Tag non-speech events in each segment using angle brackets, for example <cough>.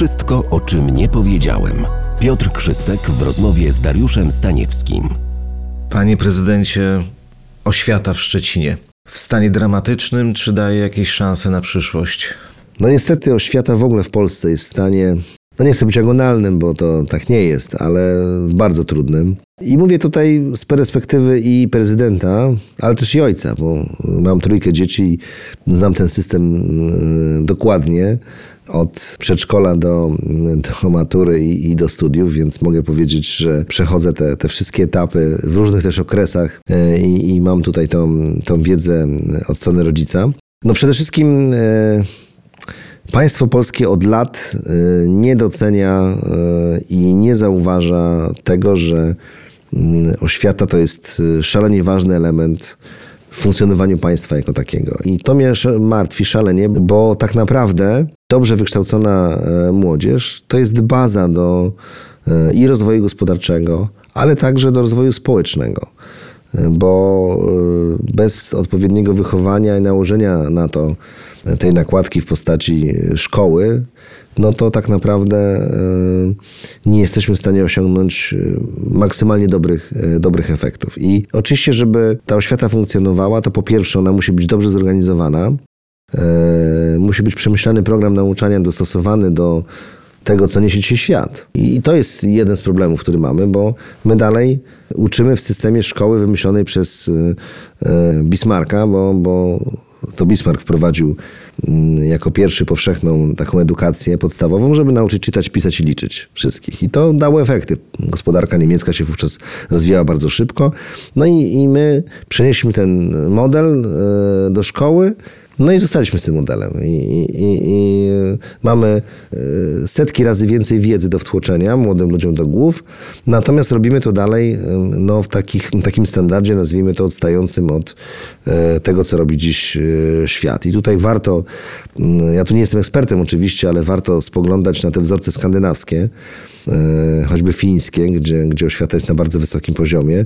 Wszystko, o czym nie powiedziałem. Piotr Krzystek w rozmowie z Dariuszem Staniewskim. Panie prezydencie, oświata w Szczecinie. W stanie dramatycznym, czy daje jakieś szanse na przyszłość? No niestety oświata w ogóle w Polsce jest w stanie, no nie chcę być agonalnym, bo to tak nie jest, ale bardzo trudnym. I mówię tutaj z perspektywy i prezydenta, ale też i ojca, bo mam trójkę dzieci i znam ten system y, dokładnie od przedszkola do, do matury i, i, do studiów, więc mogę powiedzieć, że przechodzę te, te wszystkie etapy w różnych też okresach y, i, i mam tutaj tą, tą wiedzę od strony rodzica. No przede wszystkim y, Państwo polskie od lat nie docenia i nie zauważa tego, że Mm, oświata to jest szalenie ważny element w funkcjonowaniu państwa jako takiego. I to mnie martwi szalenie, bo tak naprawdę dobrze wykształcona e, młodzież to jest baza do e, i rozwoju gospodarczego, ale także do rozwoju społecznego. E, bo bez odpowiedniego wychowania i nałożenia na to tej nakładki w postaci szkoły, no to tak naprawdę nie jesteśmy w stanie osiągnąć maksymalnie dobrych, dobrych efektów. I oczywiście, żeby ta oświata funkcjonowała, to po pierwsze ona musi być dobrze zorganizowana, musi być przemyślany program nauczania dostosowany do tego, co niesie dzisiaj świat. I to jest jeden z problemów, który mamy, bo my dalej uczymy w systemie szkoły wymyślonej przez Bismarcka, bo, bo to Bismarck wprowadził mm, jako pierwszy powszechną taką edukację podstawową, żeby nauczyć czytać, pisać i liczyć wszystkich. I to dało efekty. Gospodarka niemiecka się wówczas rozwijała bardzo szybko. No i, i my przenieśliśmy ten model e, do szkoły. No i zostaliśmy z tym modelem. I, i, i, mamy e, setki razy więcej wiedzy do wtłoczenia młodym ludziom do głów, natomiast robimy to dalej no, w takich, takim standardzie, nazwijmy to odstającym od e, tego, co robi dziś e, świat. I tutaj warto, mm, ja tu nie jestem ekspertem oczywiście, ale warto spoglądać na te wzorce skandynawskie, choćby fińskie, gdzie, gdzie oświata jest na bardzo wysokim poziomie.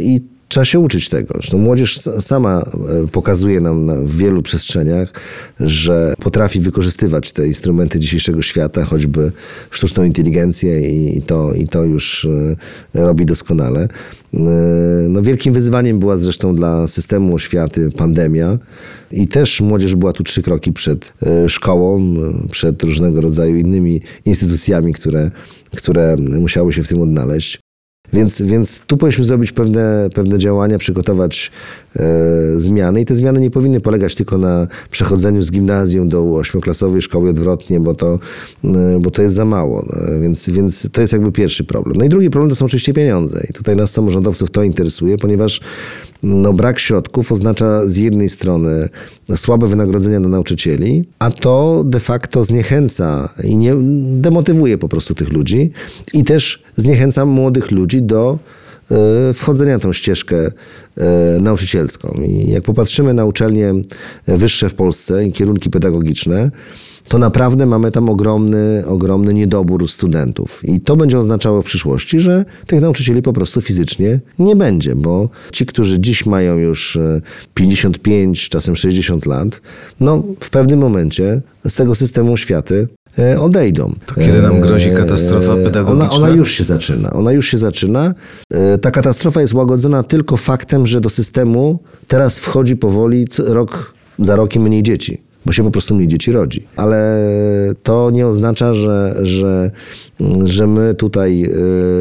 I Trzeba się uczyć tego. Zresztą młodzież sama e, pokazuje nam w wielu przestrzeniach, że potrafi wykorzystywać te instrumenty dzisiejszego świata, choćby sztuczną inteligencję i to, i to już e, robi doskonale. E, no, wielkim wyzwaniem była zresztą dla systemu oświaty pandemia i też młodzież była tu trzy kroki przed szkołą, przed różnego rodzaju innymi instytucjami, które, które musiały się w tym odnaleźć. Więc, więc tu powinniśmy zrobić pewne, pewne działania, przygotować e, zmiany i te zmiany nie powinny polegać tylko na przechodzeniu z gimnazjum do ośmioklasowej szkoły odwrotnie, bo to, e, bo to jest za mało. No, więc, więc to jest jakby pierwszy problem. No i drugi problem to są oczywiście pieniądze i tutaj nas samorządowców to interesuje, ponieważ no, brak środków oznacza z jednej strony słabe wynagrodzenia dla nauczycieli, a to de facto zniechęca i nie, demotywuje po prostu tych ludzi i też zniechęca młodych ludzi do e, wchodzenia tą ścieżkę e, nauczycielską. I jak popatrzymy na uczelnie wyższe w Polsce i kierunki pedagogiczne, to naprawdę mamy tam ogromny, ogromny niedobór studentów. I to będzie oznaczało w przyszłości, że tych nauczycieli po prostu fizycznie nie będzie, bo ci, którzy dziś mają już 55, e, czasem 60 lat, no w pewnym momencie z tego systemu oświaty e, odejdą. To kiedy nam grozi e, katastrofa pedagogiczna? Ona, ona, już się zaczyna. Ona już się zaczyna. Ta katastrofa jest łagodzona tylko faktem, że do systemu teraz wchodzi powoli rok za rokiem mniej dzieci bo się po prostu mniej dzieci rodzi. Ale to nie oznacza, że, że, że my tutaj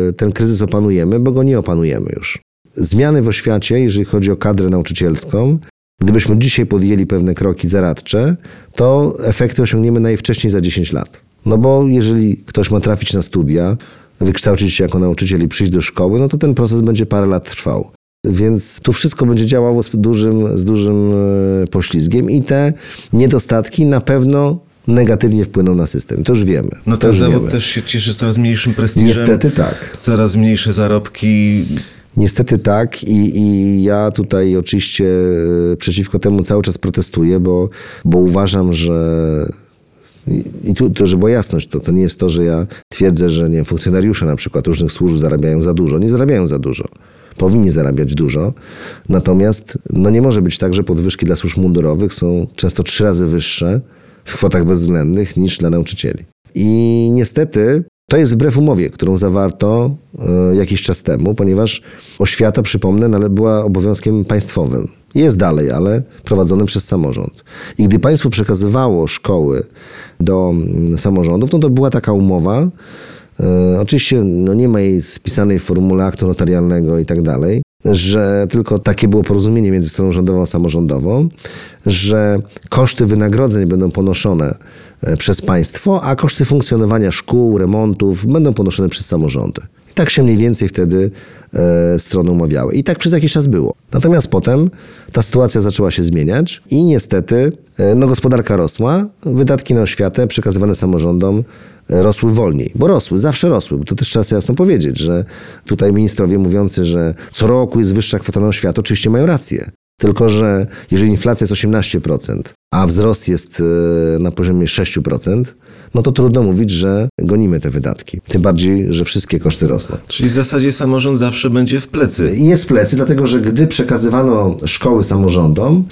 y, ten kryzys opanujemy, bo go nie opanujemy już. Zmiany w oświacie, jeżeli chodzi o kadrę nauczycielską, gdybyśmy dzisiaj podjęli pewne kroki zaradcze, to efekty osiągniemy najwcześniej za 10 lat. No bo jeżeli ktoś ma trafić na studia, wykształcić się jako nauczyciel i przyjść do szkoły, no to ten proces będzie parę lat trwał. Więc tu wszystko będzie działało z dużym, z dużym e, poślizgiem i te niedostatki na pewno negatywnie wpłyną na system. To już wiemy. No ten zawód wiemy. też się cieszy coraz mniejszym prestiżem. Niestety tak. Coraz mniejsze zarobki. Niestety tak i, i ja tutaj oczywiście e, przeciwko temu cały czas protestuję, bo, bo uważam, że i tu, to, żeby była jasność, to, to nie jest to, że ja twierdzę, że nie, funkcjonariusze na przykład różnych służb zarabiają za dużo. Nie zarabiają za dużo powinni zarabiać dużo. Natomiast no nie może być tak, że podwyżki dla służb mundurowych są często trzy razy wyższe w kwotach bezwzględnych niż dla nauczycieli. I niestety to jest wbrew umowie, którą zawarto e, jakiś czas temu, ponieważ oświata, przypomnę, nale- była obowiązkiem państwowym. Jest dalej, ale prowadzonym przez samorząd. I gdy państwo przekazywało szkoły do mm, samorządów, no to była taka umowa, Oczywiście no nie ma jej spisanej w formule aktu notarialnego i tak dalej, że tylko takie było porozumienie między stroną rządową a samorządową, że koszty wynagrodzeń będą ponoszone e, przez państwo, a koszty funkcjonowania szkół, remontów będą ponoszone przez samorządy. I tak się mniej więcej wtedy e, strony umawiały. I tak przez jakiś czas było. Natomiast potem ta sytuacja zaczęła się zmieniać i niestety e, no, gospodarka rosła, wydatki na oświatę przekazywane samorządom e, rosły wolniej, bo rosły, zawsze rosły, bo to też trzeba sobie jasno powiedzieć, że tutaj ministrowie mówiący, że co roku jest wyższa kwota na oświatę, oczywiście mają rację. Tylko, że jeżeli inflacja jest 18%, a wzrost jest e, na poziomie 6%, no to trudno mówić, że gonimy te wydatki. Tym bardziej, że wszystkie koszty rosną. Czyli w zasadzie samorząd zawsze będzie w plecy. Jest w plecy, dlatego że gdy przekazywano szkoły samorządom,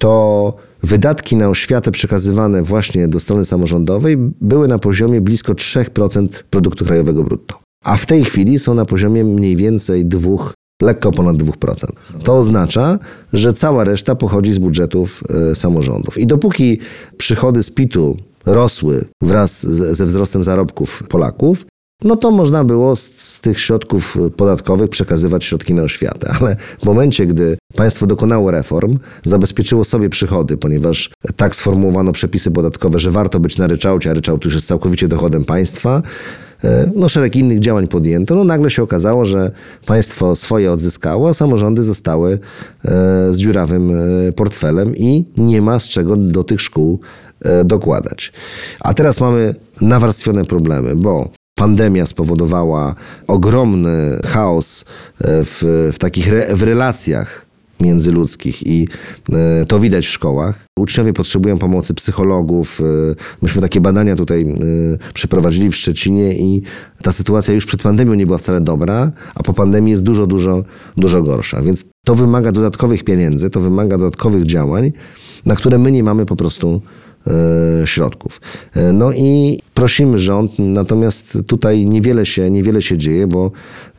to wydatki na oświatę przekazywane właśnie do strony samorządowej były na poziomie blisko 3% produktu krajowego brutto. A w tej chwili są na poziomie mniej więcej 2, lekko ponad 2%. To oznacza, że cała reszta pochodzi z budżetów e, samorządów. I dopóki przychody z PIT-u rosły wraz ze wzrostem zarobków Polaków, no to można było z, z tych środków podatkowych przekazywać środki na oświatę. <laughs> Ale w momencie, gdy państwo dokonało reform, zabezpieczyło sobie przychody, ponieważ tak sformułowano przepisy podatkowe, że warto być na ryczałcie, a ryczałt już jest całkowicie dochodem państwa, e, no szereg innych działań podjęto, no nagle się okazało, że państwo swoje odzyskało, a samorządy zostały e, z dziurawym portfelem i nie ma z czego do tych szkół dokładać. A teraz mamy nawarstwione problemy, bo pandemia spowodowała ogromny chaos e, w, w takich re, w relacjach międzyludzkich i e, to widać w szkołach. Uczniowie potrzebują pomocy psychologów. E, myśmy takie badania tutaj przeprowadzili w Szczecinie i ta sytuacja już przed pandemią nie była wcale dobra, a po pandemii jest dużo, dużo, dużo gorsza. Więc to wymaga dodatkowych pieniędzy, to wymaga dodatkowych działań, na które my nie mamy po prostu środków. E, No i prosimy rząd, natomiast tutaj niewiele się, niewiele się dzieje, bo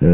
e,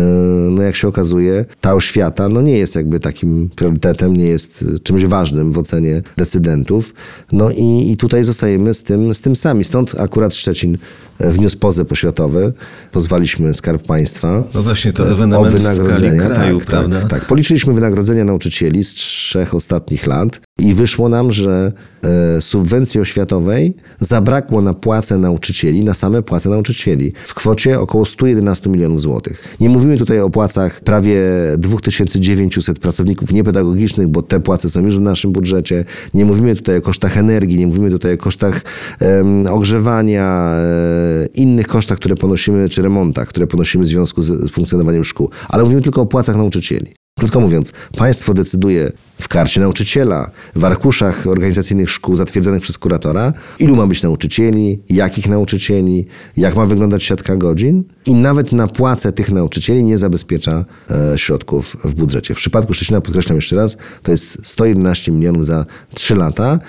no jak się okazuje, ta oświata no nie jest jakby takim priorytetem, nie jest czymś ważnym w ocenie decydentów. No i, i tutaj zostajemy z tym, z tym sami. Stąd akurat Szczecin e, wniósł pozew oświatowy. Pozwaliśmy Skarb Państwa No właśnie, to o ewenement w skali wynagrodzenia. kraju, tak, prawda? tak, tak. Policzyliśmy wynagrodzenia nauczycieli z trzech ostatnich lat i wyszło nam, że e, subwencji oświatowej zabrakło na płace nauczycieli, na same płace nauczycieli w kwocie około 111 milionów złotych. Nie mówimy tutaj o płacach prawie 2900 pracowników niepedagogicznych, bo te płace są już w naszym budżecie. Nie mówimy tutaj o kosztach energii, nie mówimy tutaj o kosztach em, ogrzewania, e, innych kosztach, które ponosimy, czy remontach, które ponosimy w związku z funkcjonowaniem szkół, ale mówimy tylko o płacach nauczycieli. Krótko mówiąc, państwo decyduje w karcie nauczyciela, w arkuszach organizacyjnych szkół zatwierdzonych przez kuratora, ilu ma być nauczycieli, jakich nauczycieli, jak ma wyglądać siatka godzin i nawet na płace tych nauczycieli nie zabezpiecza e, środków w budżecie. W przypadku Szczecina, podkreślam jeszcze raz, to jest 111 milionów za 3 lata,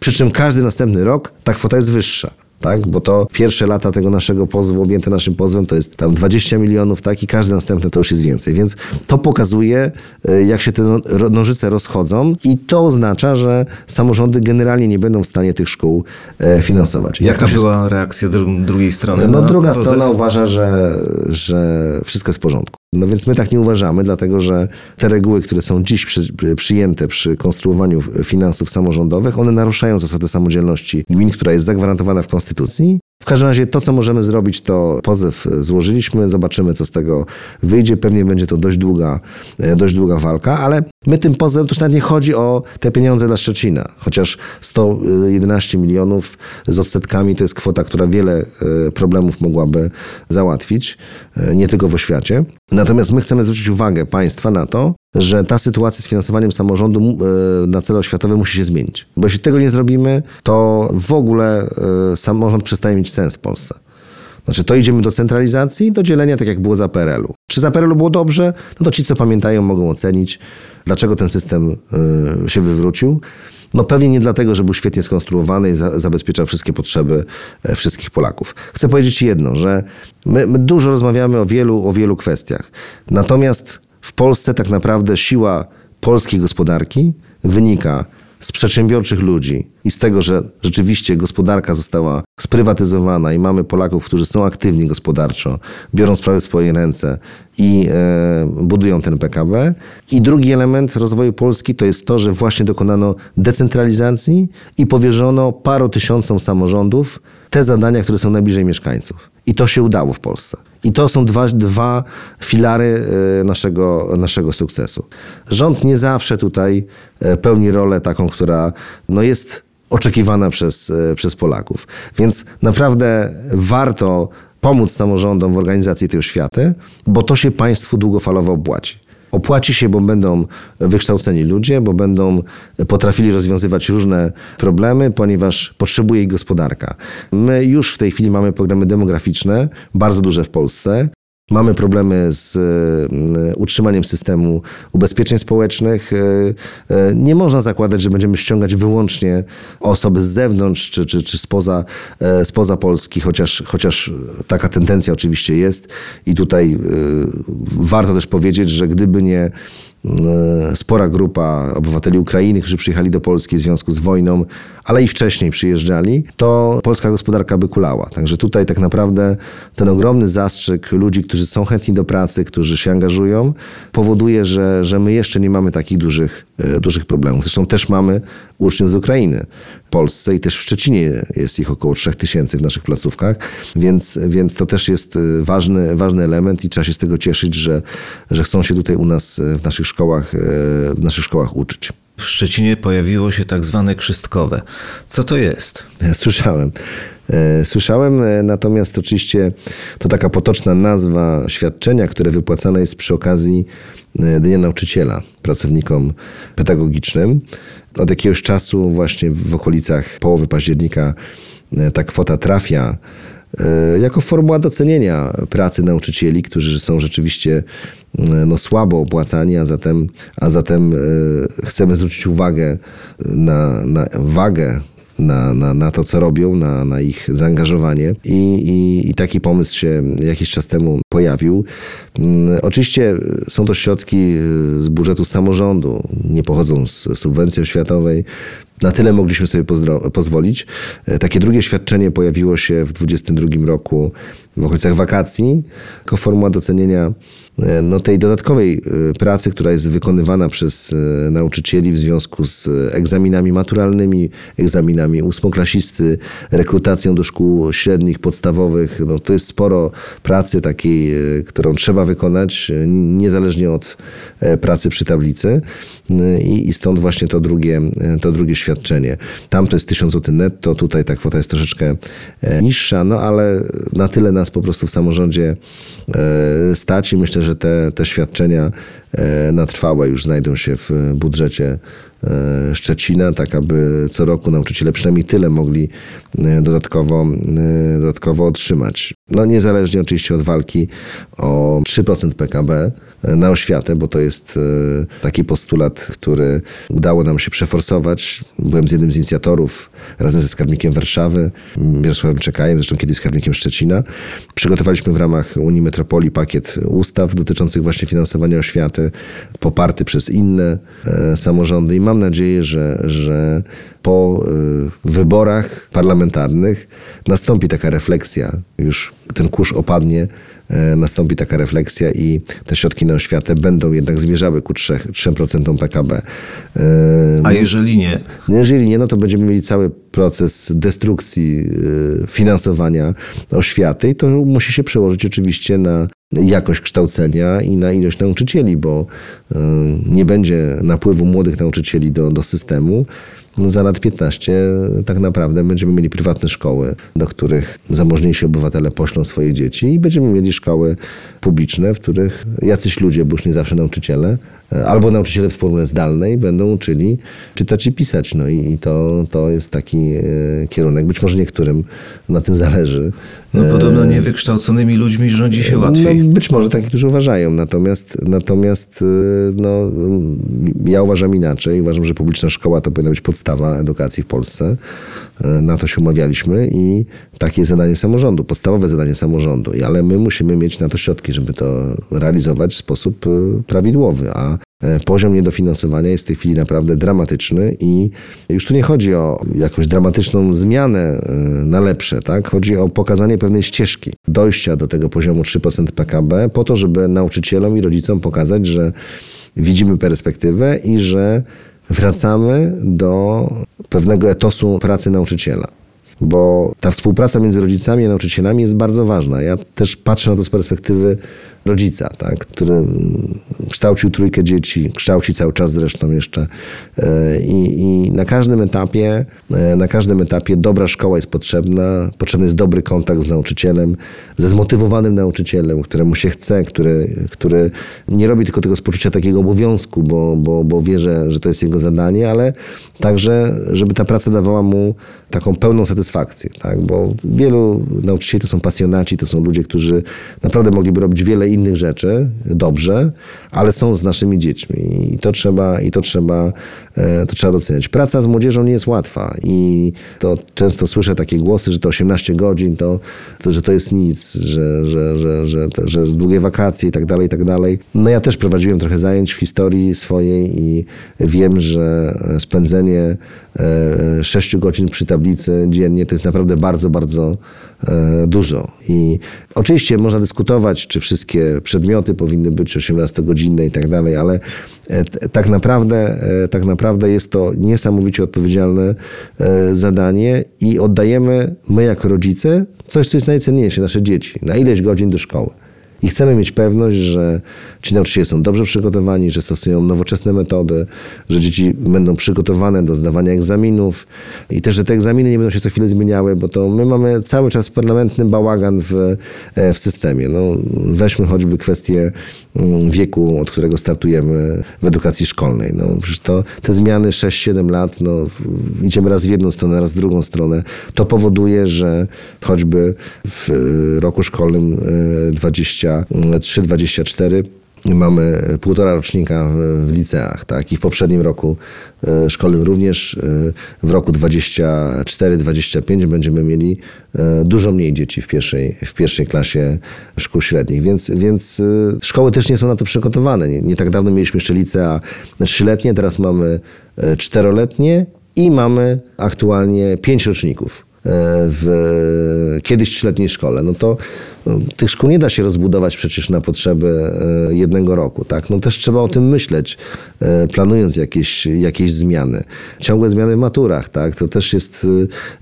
przy czym każdy następny rok ta kwota jest wyższa tak? Bo to pierwsze lata tego naszego pozwu, objęte naszym pozwem, to jest tam 20 milionów, tak? I każde następne to już jest więcej. Więc to pokazuje, e, jak się te no- nożyce rozchodzą i to oznacza, że samorządy generalnie nie będą w stanie tych szkół e, finansować. Jak Jaka się była reakcja dru- drugiej strony? no druga strona uważa, że, że wszystko jest w porządku. No więc my tak nie uważamy, dlatego że te reguły, które są dziś przy, przyjęte przy konstruowaniu finansów samorządowych, one naruszają zasadę samodzielności gmin, która jest zagwarantowana w Konstytucji. W każdym razie to, co możemy zrobić, to pozew złożyliśmy, zobaczymy, co z tego wyjdzie. Pewnie będzie to dość długa, e, dość długa walka, ale my tym pozwem, to już nawet nie chodzi o te pieniądze dla Szczecina, chociaż 111 milionów z odsetkami to jest kwota, która wiele e, problemów mogłaby załatwić, e, nie tylko w oświacie. Natomiast my chcemy zwrócić uwagę państwa na to, że ta sytuacja z finansowaniem samorządu e, na cele oświatowe musi się zmienić. Bo jeśli tego nie zrobimy, to w ogóle e, samorząd przestaje mieć sens w Polsce. Znaczy, to idziemy do centralizacji, do dzielenia, tak jak było za PRL-u. Czy za PRL-u było dobrze? No to ci, co pamiętają, mogą ocenić, dlaczego ten system y, się wywrócił. No pewnie nie dlatego, że był świetnie skonstruowany i za, zabezpieczał wszystkie potrzeby e, wszystkich Polaków. Chcę powiedzieć jedno, że my, my dużo rozmawiamy o wielu, o wielu kwestiach. Natomiast w Polsce tak naprawdę siła polskiej gospodarki wynika z przedsiębiorczych ludzi i z tego, że rzeczywiście gospodarka została sprywatyzowana i mamy Polaków, którzy są aktywni gospodarczo, biorą sprawy w swoje ręce i e, budują ten PKB. I drugi element rozwoju Polski to jest to, że właśnie dokonano decentralizacji i powierzono paru tysiącom samorządów te zadania, które są najbliżej mieszkańców. I to się udało w Polsce. I to są dwa, dwa filary e, naszego, naszego sukcesu. Rząd nie zawsze tutaj e, pełni rolę taką, która no jest oczekiwana przez, e, przez Polaków. Więc naprawdę warto pomóc samorządom w organizacji tej oświaty, bo to się państwu długofalowo opłaci. Opłaci się, bo będą wykształceni ludzie, bo będą potrafili rozwiązywać różne problemy, ponieważ potrzebuje ich gospodarka. My już w tej chwili mamy programy demograficzne, bardzo duże w Polsce. Mamy problemy z e, utrzymaniem systemu ubezpieczeń społecznych. E, e, Nie można zakładać, że będziemy ściągać wyłącznie osoby z zewnątrz czy, czy, czy spoza, spoza Polski, chociaż, chociaż taka tendencja oczywiście jest. I tutaj warto też powiedzieć, że gdyby nie spora grupa obywateli Ukrainy, którzy przyjechali do Polski w związku z wojną, ale i wcześniej przyjeżdżali, to polska gospodarka by kulała. Także tutaj tak naprawdę ten ogromny zastrzyk ludzi, którzy są chętni do pracy, którzy się angażują, powoduje, że, że my jeszcze nie mamy takich dużych, e, dużych problemów. Zresztą też mamy uczniów z Ukrainy Polsce i też w Szczecinie jest ich około 3000 w naszych placówkach, więc, więc to też jest e, ważny, ważny element i trzeba się z tego cieszyć, że, że chcą się tutaj u nas e, w naszych szkołach, e, w naszych szkołach uczyć. W Szczecinie pojawiło się tak zwane krzystkowe. Co to jest? <laughs> Słyszałem. E, Słyszałem, e, natomiast oczywiście to taka potoczna nazwa świadczenia, które wypłacane jest przy okazji e, Dnia Nauczyciela pracownikom pedagogicznym. Od jakiegoś czasu właśnie w okolicach połowy października e, ta kwota trafia e, jako formuła docenienia pracy nauczycieli, którzy są rzeczywiście e, no, słabo opłacani, a zatem, a zatem chcemy zwrócić uwagę na, na wagę na, na, na to, co robią, na, na ich zaangażowanie. I, i, I taki pomysł się jakiś czas temu pojawił. Mm, Oczywiście są to środki y, z budżetu samorządu, nie pochodzą z subwencji oświatowej. Na tyle mogliśmy sobie pozwolić. E, Takie drugie świadczenie pojawiło się w 2022 roku w okolicach wakacji, jako formuła docenienia no, tej dodatkowej e, pracy, która jest wykonywana przez e, nauczycieli w związku z egzaminami maturalnymi, egzaminami ósmoklasisty, rekrutacją do szkół średnich, podstawowych. No, to jest sporo pracy takiej, e, którą trzeba wykonać, e, niezależnie od e, pracy przy tablicy. E, I, i stąd właśnie to drugie, e, to drugie świadczenie. Tam to jest 1000 zł netto, tutaj ta kwota jest troszeczkę e, niższa, no ale na tyle nas po prostu w samorządzie e, stać i myślę, że te, te świadczenia na trwałe już znajdą się w budżecie e, Szczecina, tak aby co roku nauczyciele przynajmniej tyle mogli e, dodatkowo, e, dodatkowo otrzymać. No niezależnie oczywiście od walki o 3% PKB e, na oświatę, bo to jest e, taki postulat, który udało nam się przeforsować. Byłem z jednym z inicjatorów razem ze skarbnikiem Warszawy, Mirosławem Czekajem, zresztą kiedyś skarbnikiem Szczecina. Przygotowaliśmy w ramach Unii Metropolii pakiet ustaw dotyczących właśnie finansowania oświaty, poparty przez inne e, samorządy. I mam nadzieję, że, że po e, wyborach parlamentarnych nastąpi taka refleksja, już ten kurz opadnie, e, nastąpi taka refleksja i te środki na oświatę będą jednak zmierzały ku 3%, 3% PKB. A jeżeli nie, no Jeżeli nie, no to będziemy mieli cały proces destrukcji finansowania oświaty i to musi się przełożyć oczywiście na jakość kształcenia i na ilość nauczycieli, bo y, nie będzie napływu młodych nauczycieli do, do systemu. Za lat 15 tak naprawdę będziemy mieli prywatne szkoły, do których zamożniejsi obywatele poślą swoje dzieci i będziemy mieli szkoły publiczne, w których jacyś ludzie, bo już nie zawsze nauczyciele, e, albo nauczyciele w formule zdalnej będą uczyli czytać i pisać. No i i to, to jest taki e, kierunek. Być może niektórym na tym zależy. no podobno niewykształconymi ludźmi rządzi się łatwiej. No, być może tak niektórzy uważają, natomiast, natomiast no, ja uważam inaczej. Uważam, że publiczna szkoła to powinna być podstawa podstawa edukacji w Polsce. E, Na to się umawialiśmy i takie jest zadanie samorządu, podstawowe zadanie samorządu. Ale my musimy mieć na to środki, żeby to realizować w sposób e, prawidłowy. A e, poziom niedofinansowania jest w tej chwili naprawdę dramatyczny i już tu nie chodzi o jakąś dramatyczną zmianę na lepsze, tak? Chodzi o pokazanie pewnej ścieżki dojścia do tego poziomu 3% PKB po to, żeby nauczycielom i rodzicom pokazać, że widzimy perspektywę i że wracamy do pewnego etosu pracy nauczyciela. Bo ta współpraca między rodzicami a nauczycielami jest bardzo ważna. Ja też patrzę na to z perspektywy rodzica, tak, który kształcił trójkę dzieci, kształci cały czas zresztą jeszcze. E, I, I na każdym etapie, e, na każdym etapie dobra szkoła jest potrzebna, potrzebny jest dobry kontakt z nauczycielem, ze zmotywowanym nauczycielem, któremu się chce, który, który nie robi tylko tego z poczucia takiego obowiązku, bo, bo, bo wie, że, że to jest jego zadanie, ale także, żeby ta praca dawała mu taką pełną satysfakcję, tak? bo wielu nauczycieli to są pasjonaci, to są ludzie, którzy naprawdę mogliby robić wiele innych rzeczy dobrze, ale są z naszymi dziećmi i to trzeba, i to trzeba, e, to trzeba doceniać. Praca z młodzieżą nie jest łatwa i to często słyszę takie głosy, że to 18 godzin, to, to że to jest nic, że, że, że, że, że, długie wakacje i tak dalej, i tak dalej. No ja też prowadziłem trochę zajęć w historii swojej i wiem, że spędzenie 6 godzin przy tablicy dziennie to jest naprawdę bardzo, bardzo e, dużo. I oczywiście można dyskutować, czy wszystkie przedmioty powinny być 18-godzinne i tak dalej, ale e, tak naprawdę, e, tak naprawdę jest to niesamowicie odpowiedzialne e, zadanie i oddajemy my jako rodzice coś, co jest najcenniejsze, nasze dzieci, na ileś godzin do szkoły. I chcemy mieć pewność, że ci nauczyciele są dobrze przygotowani, że stosują nowoczesne metody, że dzieci będą przygotowane do zdawania egzaminów i też, że te egzaminy nie będą się co chwilę zmieniały, bo to my mamy cały czas permanentny bałagan w, e, w systemie. No, weźmy choćby kwestię wieku, od którego startujemy w edukacji szkolnej. No, przecież to, te zmiany 6-7 lat, no, idziemy raz w jedną stronę, raz w drugą stronę. To powoduje, że choćby w e, roku szkolnym e, 23-24 mamy półtora rocznika w, w liceach, tak? I w poprzednim roku e, szkolnym również e, w roku 24-25 będziemy mieli e, dużo mniej dzieci w pierwszej, w pierwszej klasie szkół średnich, więc, więc szkoły też nie są na to przygotowane. Nie, nie tak dawno mieliśmy jeszcze licea trzyletnie, teraz mamy czteroletnie i mamy aktualnie pięć roczników w kiedyś trzyletniej szkole, no to no, tych szkół nie da się rozbudować przecież na potrzeby e, jednego roku, tak? No też trzeba o tym myśleć, e, planując jakieś, jakieś zmiany. Ciągłe zmiany w maturach, tak? To też jest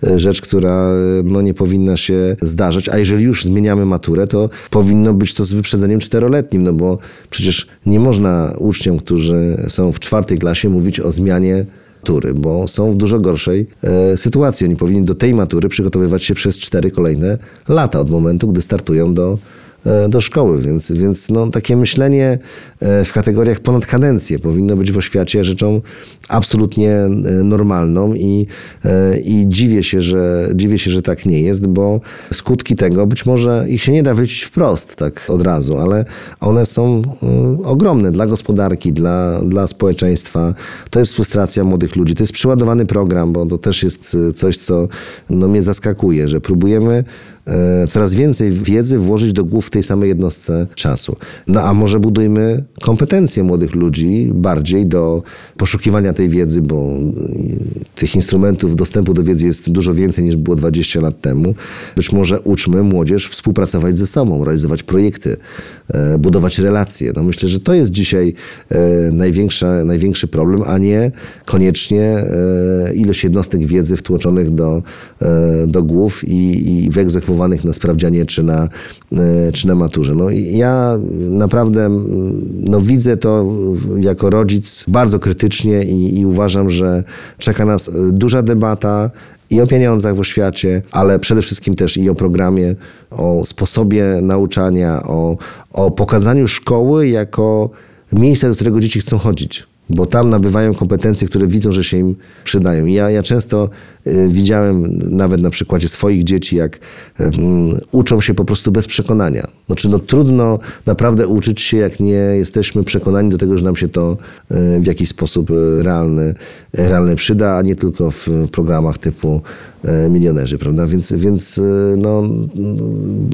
e, rzecz, która e, no, nie powinna się zdarzać, a jeżeli już zmieniamy maturę, to powinno być to z wyprzedzeniem czteroletnim, no bo przecież nie można uczniom, którzy są w czwartej klasie mówić o zmianie matury, bo są w dużo gorszej e, sytuacji. Oni powinni do tej matury przygotowywać się przez cztery kolejne lata od momentu, gdy startują do, e, do szkoły. Więc, więc no, takie myślenie w kategoriach ponad kadencję powinno być w oświacie rzeczą absolutnie e, normalną i, e, i dziwię, się, że, dziwię się, że tak nie jest, bo skutki tego być może ich się nie da wyliczyć wprost tak od razu, ale one są e, ogromne dla gospodarki, dla, dla społeczeństwa. To jest frustracja młodych ludzi, to jest przyładowany program, bo to też jest e, coś, co no, mnie zaskakuje, że próbujemy e, coraz więcej wiedzy włożyć do głów w tej samej jednostce czasu. No a może budujmy kompetencje młodych ludzi bardziej do poszukiwania tej wiedzy, bo y, tych instrumentów dostępu do wiedzy jest dużo więcej niż było 20 lat temu. Być może uczmy młodzież współpracować ze sobą, realizować projekty, e, budować relacje. No myślę, że to jest dzisiaj e, największa, największy problem, a nie koniecznie e, ilość jednostek wiedzy wtłoczonych do, do głów i, i wyegzekwowanych na sprawdzianie czy na, czy na maturze. No ja naprawdę no, widzę to jako rodzic bardzo krytycznie i, i uważam, że czeka nas e, duża debata i o pieniądzach w oświacie, ale przede wszystkim też i o programie, o sposobie nauczania, o, o pokazaniu szkoły jako miejsca, do którego dzieci chcą chodzić. bo tam nabywają kompetencje, które widzą, że się im przydają. Ja, ja często widziałem nawet na przykładzie swoich dzieci, jak uczą się po prostu bez przekonania. Znaczy, no, trudno naprawdę uczyć się, jak nie jesteśmy przekonani do tego, że nam się to y, w jakiś sposób y, realny, realny przyda, a nie tylko w programach typu milionerzy, prawda? Więc, więc no,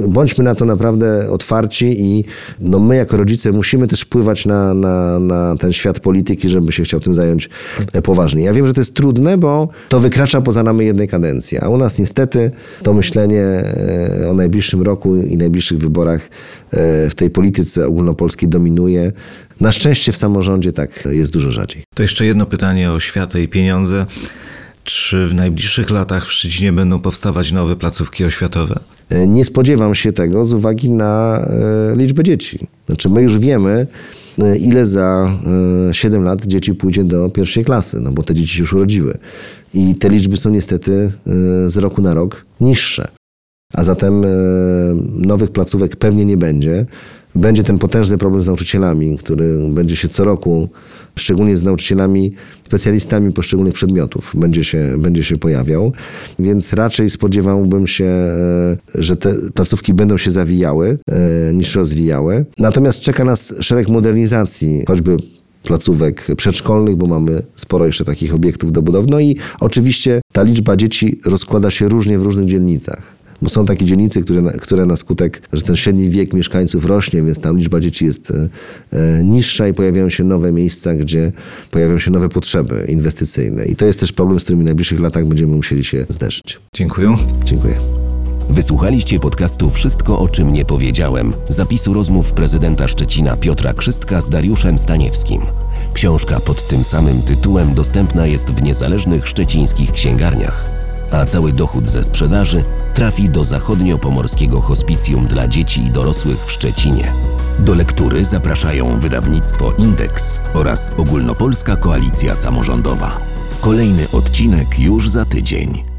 bądźmy na to naprawdę otwarci i no, my jako rodzice musimy też wpływać na, na, na ten świat polityki, żeby się chciał tym zająć e, poważnie. Ja wiem, że to jest trudne, bo to wykracza poza ramy jednej kadencji, a u nas niestety to myślenie e, o najbliższym roku i najbliższych wyborach e, w tej polityce ogólnopolskiej dominuje. Na szczęście w samorządzie tak jest dużo rzadziej. To jeszcze jedno pytanie o oświatę i pieniądze. Czy w najbliższych latach w Szczecinie będą powstawać nowe placówki oświatowe? E, Nie spodziewam się tego z uwagi na liczbę dzieci. Znaczy, my już wiemy, ile za e, 7 lat dzieci pójdzie do pierwszej klasy, no bo te dzieci się już urodziły. I te liczby są niestety e, z roku na rok niższe. A zatem e, nowych placówek pewnie nie będzie. Będzie ten potężny problem z nauczycielami, który będzie się co roku, szczególnie z nauczycielami, specjalistami poszczególnych przedmiotów, będzie się, będzie się pojawiał. Więc raczej spodziewałbym się, e, że te placówki będą się zawijały e, niż rozwijały. Natomiast czeka nas szereg modernizacji, choćby placówek przedszkolnych, bo mamy sporo jeszcze takich obiektów do budowy. No i oczywiście ta liczba dzieci rozkłada się różnie w różnych dzielnicach. Bo są takie dzielnice, które na, które na skutek, że ten średni wiek mieszkańców rośnie, więc tam liczba dzieci jest e, e, niższa i pojawiają się nowe miejsca, gdzie pojawiają się nowe potrzeby inwestycyjne. I to jest też problem, z którym w najbliższych latach będziemy musieli się zderzyć. Dziękuję. Dziękuję. Wysłuchaliście podcastu Wszystko o czym nie powiedziałem. Zapisu rozmów prezydenta Szczecina Piotra Krzystka z Dariuszem Staniewskim. Książka pod tym samym tytułem dostępna jest w niezależnych szczecińskich księgarniach. A cały dochód ze sprzedaży trafi do zachodniopomorskiego hospicjum dla dzieci i dorosłych w Szczecinie. Do lektury zapraszają wydawnictwo Indeks oraz Ogólnopolska Koalicja Samorządowa. Kolejny odcinek już za tydzień.